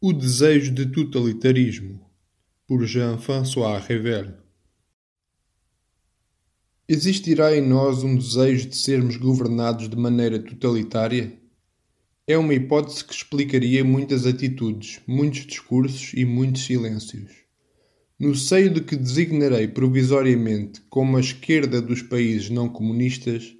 O desejo de totalitarismo, por Jean-François Revel. Existirá em nós um desejo de sermos governados de maneira totalitária? É uma hipótese que explicaria muitas atitudes, muitos discursos e muitos silêncios. No seio de que designarei provisoriamente como a esquerda dos países não comunistas,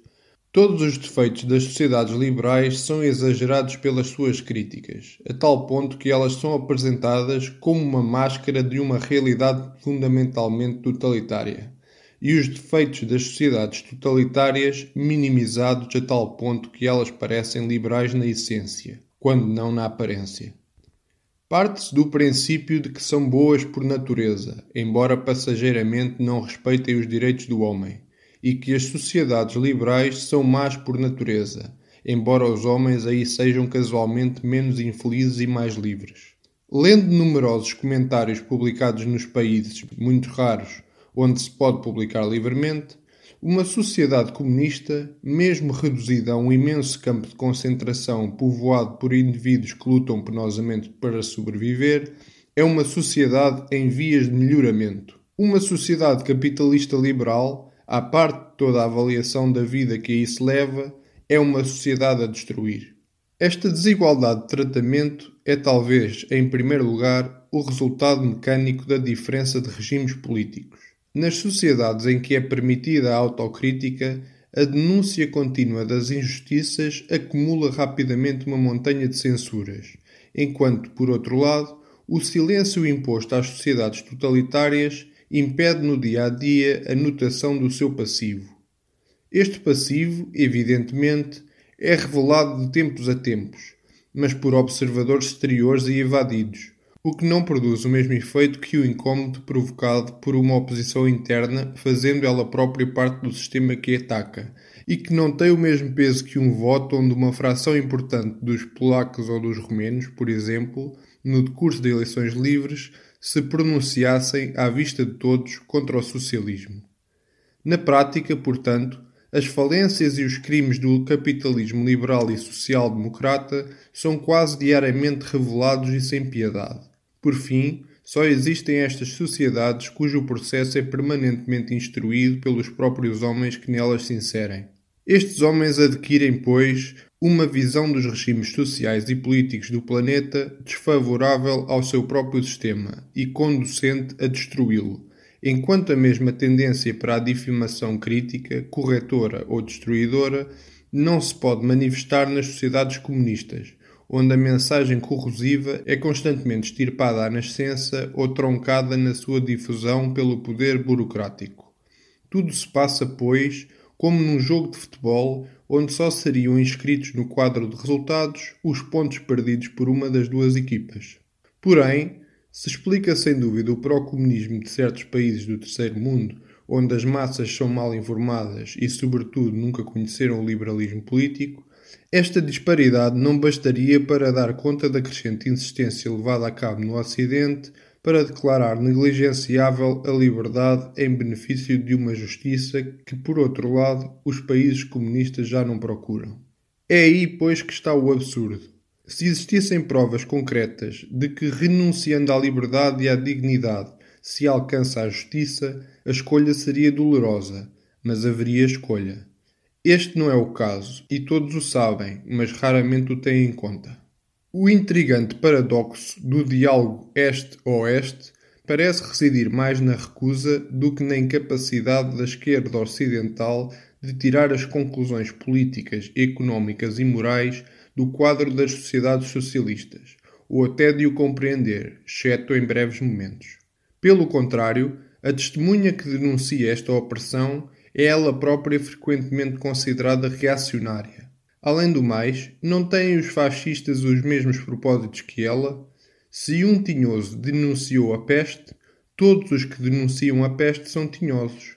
Todos os defeitos das sociedades liberais são exagerados pelas suas críticas, a tal ponto que elas são apresentadas como uma máscara de uma realidade fundamentalmente totalitária, e os defeitos das sociedades totalitárias minimizados a tal ponto que elas parecem liberais na essência, quando não na aparência. Parte-se do princípio de que são boas por natureza, embora passageiramente não respeitem os direitos do homem e que as sociedades liberais são más por natureza, embora os homens aí sejam casualmente menos infelizes e mais livres. Lendo numerosos comentários publicados nos países muito raros onde se pode publicar livremente, uma sociedade comunista, mesmo reduzida a um imenso campo de concentração povoado por indivíduos que lutam penosamente para sobreviver, é uma sociedade em vias de melhoramento. Uma sociedade capitalista liberal à parte toda a avaliação da vida que a isso leva, é uma sociedade a destruir. Esta desigualdade de tratamento é talvez, em primeiro lugar, o resultado mecânico da diferença de regimes políticos. Nas sociedades em que é permitida a autocrítica, a denúncia contínua das injustiças acumula rapidamente uma montanha de censuras, enquanto, por outro lado, o silêncio imposto às sociedades totalitárias impede no dia a dia a notação do seu passivo. Este passivo, evidentemente, é revelado de tempos a tempos, mas por observadores exteriores e evadidos, o que não produz o mesmo efeito que o incômodo provocado por uma oposição interna, fazendo ela própria parte do sistema que ataca, e que não tem o mesmo peso que um voto onde uma fração importante dos polacos ou dos romenos, por exemplo, no decurso de eleições livres, se pronunciassem à vista de todos contra o socialismo. Na prática, portanto, as falências e os crimes do capitalismo liberal e social-democrata são quase diariamente revelados e sem piedade. Por fim, só existem estas sociedades cujo processo é permanentemente instruído pelos próprios homens que nelas se inserem. Estes homens adquirem, pois, uma visão dos regimes sociais e políticos do planeta desfavorável ao seu próprio sistema e conducente a destruí-lo, enquanto a mesma tendência para a difamação crítica, corretora ou destruidora não se pode manifestar nas sociedades comunistas, onde a mensagem corrosiva é constantemente extirpada à nascença ou troncada na sua difusão pelo poder burocrático. Tudo se passa, pois, como num jogo de futebol onde só seriam inscritos no quadro de resultados os pontos perdidos por uma das duas equipas. Porém, se explica sem dúvida o pró-comunismo de certos países do terceiro mundo, onde as massas são mal informadas e, sobretudo, nunca conheceram o liberalismo político, esta disparidade não bastaria para dar conta da crescente insistência levada a cabo no Ocidente para declarar negligenciável a liberdade em benefício de uma justiça que, por outro lado, os países comunistas já não procuram. É aí, pois, que está o absurdo. Se existissem provas concretas de que, renunciando à liberdade e à dignidade, se alcança a justiça, a escolha seria dolorosa, mas haveria escolha. Este não é o caso, e todos o sabem, mas raramente o têm em conta. O intrigante paradoxo do diálogo este-oeste parece residir mais na recusa do que na incapacidade da esquerda ocidental de tirar as conclusões políticas, económicas e morais do quadro das sociedades socialistas, ou até de o compreender, exceto em breves momentos. Pelo contrário, a testemunha que denuncia esta opressão é ela própria frequentemente considerada reacionária Além do mais, não têm os fascistas os mesmos propósitos que ela? Se um tinhoso denunciou a peste, todos os que denunciam a peste são tinhosos.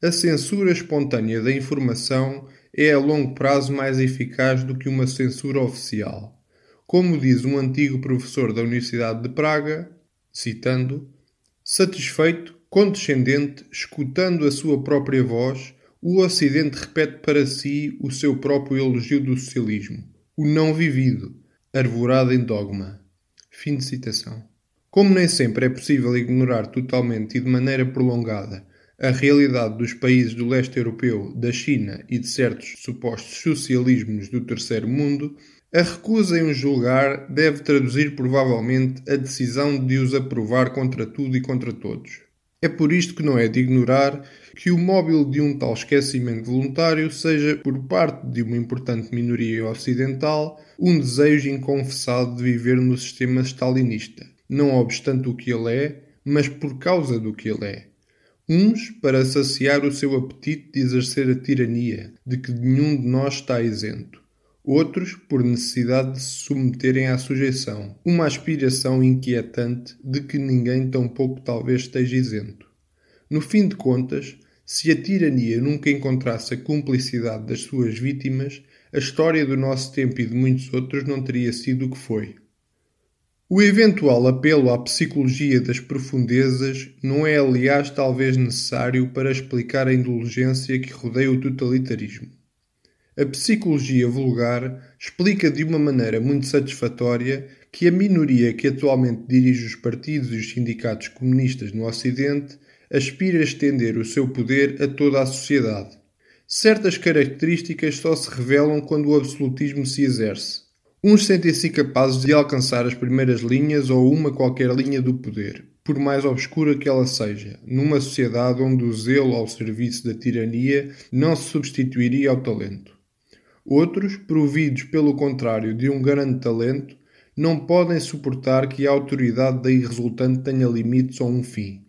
A censura espontânea da informação é a longo prazo mais eficaz do que uma censura oficial. Como diz um antigo professor da Universidade de Praga, citando, satisfeito, condescendente, escutando a sua própria voz, o Ocidente repete para si o seu próprio elogio do socialismo, o não vivido, arvorado em dogma. Fim de citação. Como nem sempre é possível ignorar totalmente e de maneira prolongada a realidade dos países do leste europeu, da China e de certos supostos socialismos do terceiro mundo, a recusa em os julgar deve traduzir provavelmente a decisão de os aprovar contra tudo e contra todos. É por isto que não é de ignorar que o móvel de um tal esquecimento voluntário seja, por parte de uma importante minoria ocidental, um desejo inconfessado de viver no sistema stalinista, não obstante o que ele é, mas por causa do que ele é. Uns para saciar o seu apetite de exercer a tirania, de que nenhum de nós está isento. Outros por necessidade de se submeterem à sujeição, uma aspiração inquietante de que ninguém tampouco talvez esteja isento. No fim de contas, se a tirania nunca encontrasse a cumplicidade das suas vítimas, a história do nosso tempo e de muitos outros não teria sido o que foi. O eventual apelo à psicologia das profundezas não é, aliás, talvez necessário para explicar a indulgência que rodeia o totalitarismo. A psicologia vulgar explica de uma maneira muito satisfatória que a minoria que atualmente dirige os partidos e os sindicatos comunistas no Ocidente aspira a estender o seu poder a toda a sociedade. Certas características só se revelam quando o absolutismo se exerce Uns sentem-se capazes de alcançar as primeiras linhas ou uma qualquer linha do poder, por mais obscura que ela seja, numa sociedade onde o zelo ao serviço da tirania não se substituiria ao talento. Outros, providos pelo contrário de um grande talento, não podem suportar que a autoridade daí resultante tenha limites ou um fim.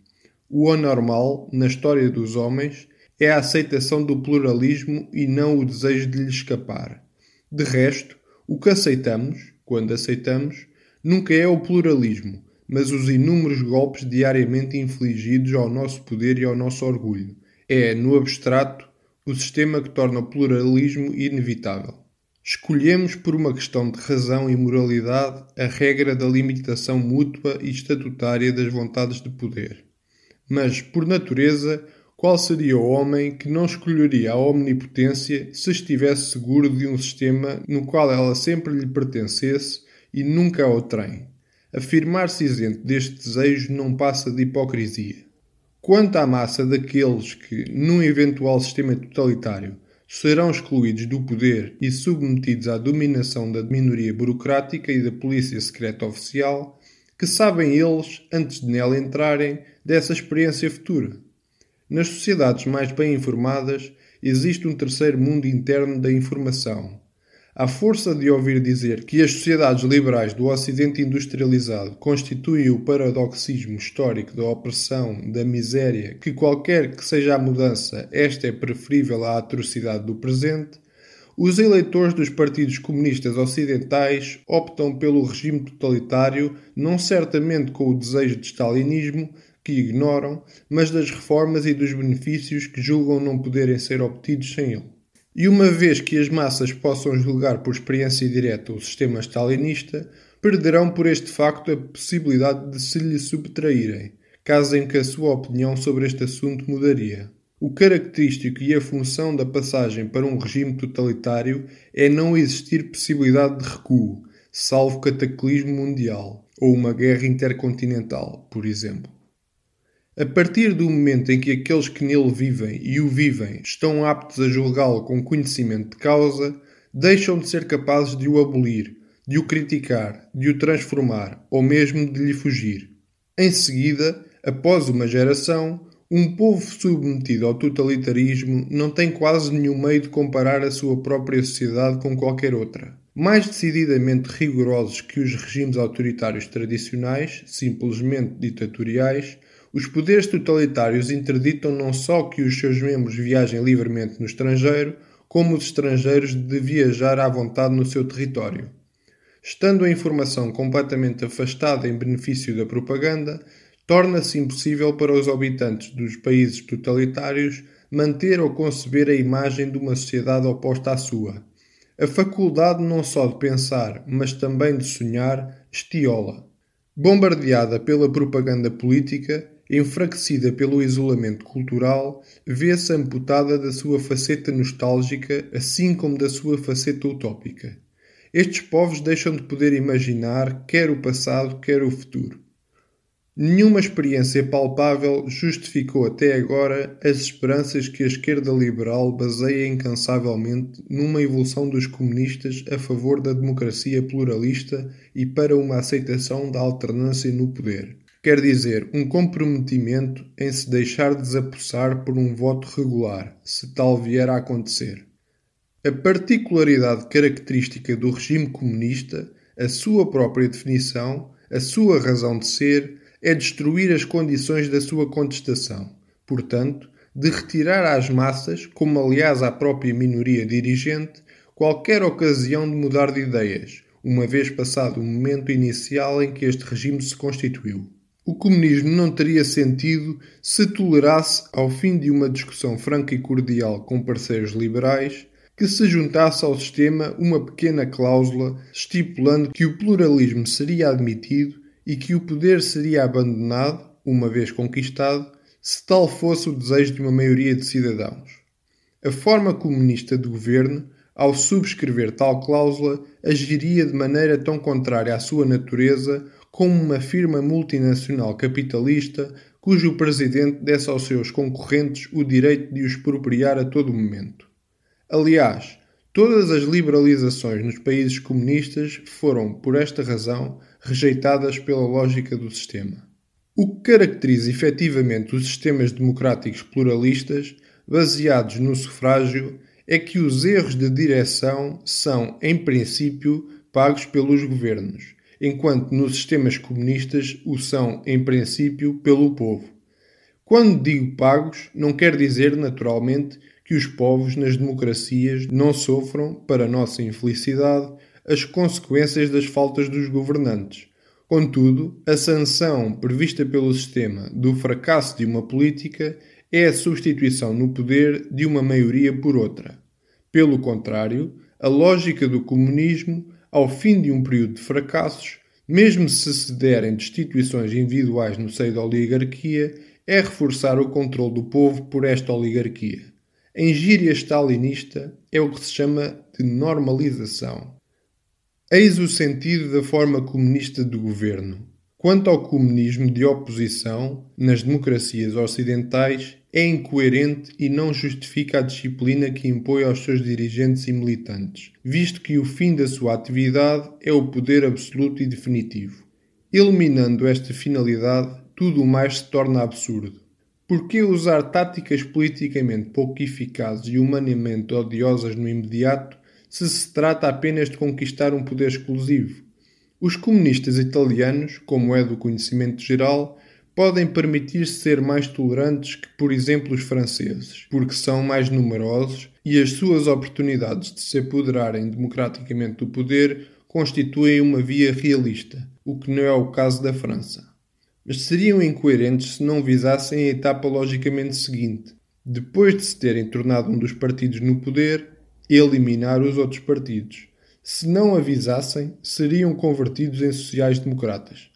O anormal, na história dos homens, é a aceitação do pluralismo e não o desejo de lhe escapar. De resto, o que aceitamos, quando aceitamos, nunca é o pluralismo, mas os inúmeros golpes diariamente infligidos ao nosso poder e ao nosso orgulho. É, no abstrato, o sistema que torna o pluralismo inevitável. Escolhemos, por uma questão de razão e moralidade, a regra da limitação mútua e estatutária das vontades de poder. Mas, por natureza, qual seria o homem que não escolheria a omnipotência se estivesse seguro de um sistema no qual ela sempre lhe pertencesse e nunca ao trem? Afirmar-se isento deste desejo não passa de hipocrisia. Quanto à massa daqueles que, num eventual sistema totalitário, serão excluídos do poder e submetidos à dominação da minoria burocrática e da polícia secreta oficial, que sabem eles, antes de nela entrarem, dessa experiência futura? Nas sociedades mais bem informadas, existe um terceiro mundo interno da informação. À força de ouvir dizer que as sociedades liberais do Ocidente industrializado constituem o paradoxismo histórico da opressão, da miséria, que qualquer que seja a mudança, esta é preferível à atrocidade do presente, os eleitores dos partidos comunistas ocidentais optam pelo regime totalitário, não certamente com o desejo de stalinismo, que ignoram, mas das reformas e dos benefícios que julgam não poderem ser obtidos sem ele. E uma vez que as massas possam julgar por experiência direta o sistema stalinista, perderão por este facto a possibilidade de se lhe subtraírem, caso em que a sua opinião sobre este assunto mudaria. O característico e a função da passagem para um regime totalitário é não existir possibilidade de recuo, salvo cataclismo mundial ou uma guerra intercontinental, por exemplo. A partir do momento em que aqueles que nele vivem e o vivem estão aptos a julgá-lo com conhecimento de causa, deixam de ser capazes de o abolir, de o criticar, de o transformar ou mesmo de lhe fugir. Em seguida, após uma geração, um povo submetido ao totalitarismo não tem quase nenhum meio de comparar a sua própria sociedade com qualquer outra. Mais decididamente rigorosos que os regimes autoritários tradicionais, simplesmente ditatoriais, os poderes totalitários interditam não só que os seus membros viajem livremente no estrangeiro, como os estrangeiros de viajar à vontade no seu território. Estando a informação completamente afastada em benefício da propaganda, torna-se impossível para os habitantes dos países totalitários manter ou conceber a imagem de uma sociedade oposta à sua. A faculdade não só de pensar, mas também de sonhar, estiola. Bombardeada pela propaganda política, enfraquecida pelo isolamento cultural, vê-se amputada da sua faceta nostálgica, assim como da sua faceta utópica. estes povos deixam de poder imaginar quer o passado, quer o futuro. Nenhuma experiência palpável justificou até agora as esperanças que a esquerda liberal baseia incansavelmente numa evolução dos comunistas a favor da democracia pluralista e para uma aceitação da alternância no poder. Quer dizer, um comprometimento em se deixar desapossar por um voto regular, se tal vier a acontecer. A particularidade característica do regime comunista, a sua própria definição, a sua razão de ser, é destruir as condições da sua contestação, portanto, de retirar às massas, como aliás à própria minoria dirigente, qualquer ocasião de mudar de ideias, uma vez passado o momento inicial em que este regime se constituiu. O comunismo não teria sentido se tolerasse, ao fim de uma discussão franca e cordial com parceiros liberais, que se juntasse ao sistema uma pequena cláusula estipulando que o pluralismo seria admitido e que o poder seria abandonado, uma vez conquistado, se tal fosse o desejo de uma maioria de cidadãos. A forma comunista de governo, ao subscrever tal cláusula, agiria de maneira tão contrária à sua natureza como uma firma multinacional capitalista cujo presidente desse aos seus concorrentes o direito de os expropriar a todo momento. Aliás, todas as liberalizações nos países comunistas foram, por esta razão, rejeitadas pela lógica do sistema. O que caracteriza efetivamente os sistemas democráticos pluralistas, baseados no sufrágio, é que os erros de direção são, em princípio, pagos pelos governos, enquanto nos sistemas comunistas o são, em princípio, pelo povo. Quando digo pagos, não quer dizer, naturalmente, que os povos nas democracias não sofram, para nossa infelicidade, as consequências das faltas dos governantes. Contudo, a sanção prevista pelo sistema do fracasso de uma política é a substituição no poder de uma maioria por outra. Pelo contrário, a lógica do comunismo, ao fim de um período de fracassos, mesmo se se derem destituições individuais no seio da oligarquia, é reforçar o controle do povo por esta oligarquia. Em gíria stalinista, é o que se chama de normalização. Eis o sentido da forma comunista do governo. Quanto ao comunismo de oposição, nas democracias ocidentais, é incoerente e não justifica a disciplina que impõe aos seus dirigentes e militantes, visto que o fim da sua atividade é o poder absoluto e definitivo. Eliminando esta finalidade, tudo o mais se torna absurdo. Por que usar táticas politicamente pouco eficazes e humanamente odiosas no imediato se se trata apenas de conquistar um poder exclusivo. Os comunistas italianos, como é do conhecimento geral, podem permitir-se ser mais tolerantes que, por exemplo, os franceses, porque são mais numerosos e as suas oportunidades de se apoderarem democraticamente do poder constituem uma via realista, o que não é o caso da França. Mas seriam incoerentes se não visassem a etapa logicamente seguinte. Depois de se terem tornado um dos partidos no poder, eliminar os outros partidos. Se não avisassem, seriam convertidos em sociais-democratas.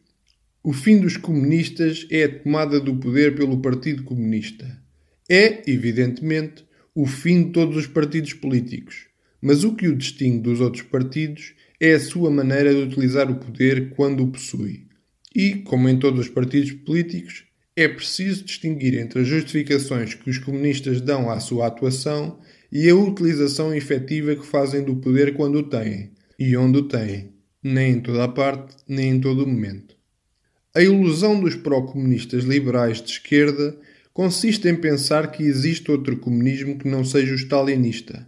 O fim dos comunistas é a tomada do poder pelo Partido Comunista. É, evidentemente, o fim de todos os partidos políticos. Mas o que o distingue dos outros partidos é a sua maneira de utilizar o poder quando o possui. E, como em todos os partidos políticos, é preciso distinguir entre as justificações que os comunistas dão à sua atuação e a utilização efetiva que fazem do poder quando o têm e onde o têm, nem em toda a parte, nem em todo o momento. A ilusão dos pró-comunistas liberais de esquerda consiste em pensar que existe outro comunismo que não seja o stalinista.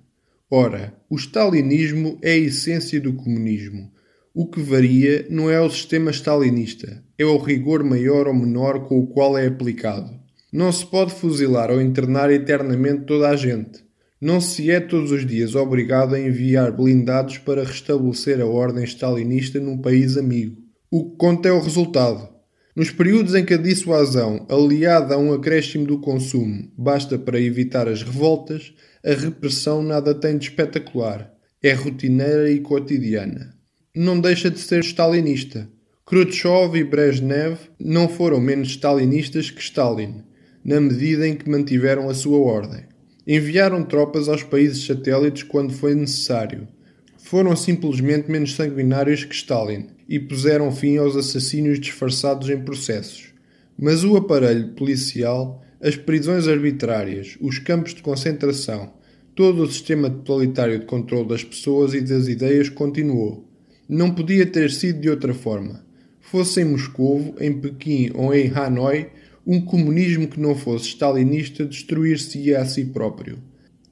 Ora, o stalinismo é a essência do comunismo. O que varia não é o sistema stalinista, é o rigor maior ou menor com o qual é aplicado. Não se pode fuzilar ou internar eternamente toda a gente. Não se é todos os dias obrigado a enviar blindados para restabelecer a ordem stalinista num país amigo. O que conta é o resultado. Nos períodos em que a dissuasão, aliada a um acréscimo do consumo, basta para evitar as revoltas, a repressão nada tem de espetacular. É rotineira e cotidiana. Não deixa de ser stalinista. Khrushchev e Brezhnev não foram menos stalinistas que Stalin, na medida em que mantiveram a sua ordem. Enviaram tropas aos países satélites quando foi necessário. foram simplesmente menos sanguinários que Stalin e puseram fim aos assassínios disfarçados em processos. Mas o aparelho policial, as prisões arbitrárias, os campos de concentração, todo o sistema totalitário de controle das pessoas e das ideias continuou. Não podia ter sido de outra forma. Fosse em Moscovo, em Pequim ou em Hanoi, um comunismo que não fosse stalinista destruir-se-ia a si próprio.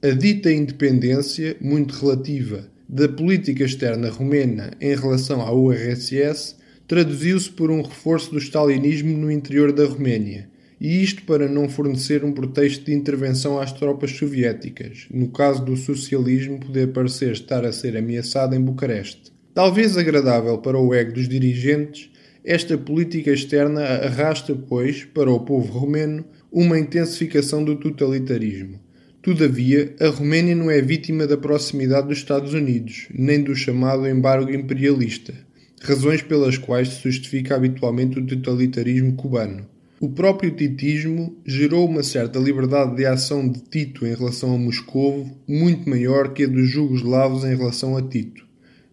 A dita independência, muito relativa, da política externa romena em relação à URSS traduziu-se por um reforço do stalinismo no interior da Roménia, e isto para não fornecer um pretexto de intervenção às tropas soviéticas, no caso do socialismo poder parecer estar a ser ameaçado em Bucareste. Talvez agradável para o ego dos dirigentes, esta política externa arrasta, pois, para o povo romeno, uma intensificação do totalitarismo. Todavia, a Roménia não é vítima da proximidade dos Estados Unidos, nem do chamado embargo imperialista, razões pelas quais se justifica habitualmente o totalitarismo cubano. O próprio titismo gerou uma certa liberdade de ação de Tito em relação a Moscovo, muito maior que a dos jugoslavos em relação a Tito.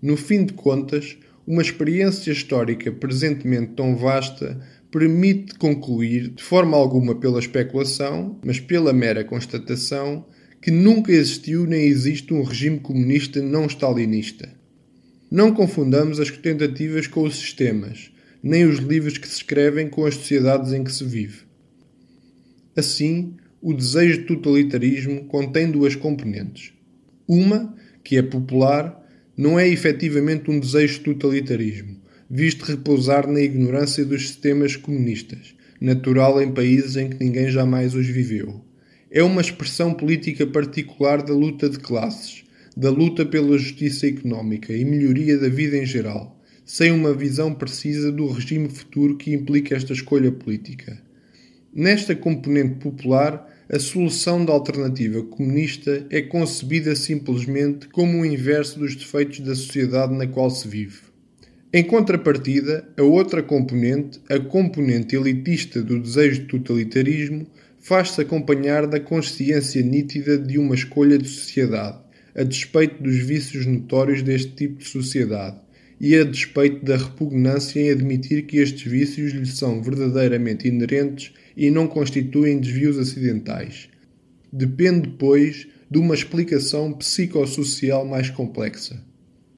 No fim de contas, uma experiência histórica presentemente tão vasta permite concluir, de forma alguma pela especulação, mas pela mera constatação, que nunca existiu nem existe um regime comunista não stalinista. Não confundamos as tentativas com os sistemas, nem os livros que se escrevem com as sociedades em que se vive. Assim, o desejo de totalitarismo contém duas componentes. Uma, que é popular, não é efetivamente um desejo de totalitarismo, visto repousar na ignorância dos sistemas comunistas, natural em países em que ninguém jamais os viveu. É uma expressão política particular da luta de classes, da luta pela justiça económica e melhoria da vida em geral, sem uma visão precisa do regime futuro que implica esta escolha política. Nesta componente popular, a solução da alternativa comunista é concebida simplesmente como o inverso dos defeitos da sociedade na qual se vive. Em contrapartida, a outra componente, a componente elitista do desejo de totalitarismo, faz-se acompanhar da consciência nítida de uma escolha de sociedade, a despeito dos vícios notórios deste tipo de sociedade e a despeito da repugnância em admitir que estes vícios lhe são verdadeiramente inerentes e não constituem desvios acidentais. Depende, pois, de uma explicação psicossocial mais complexa.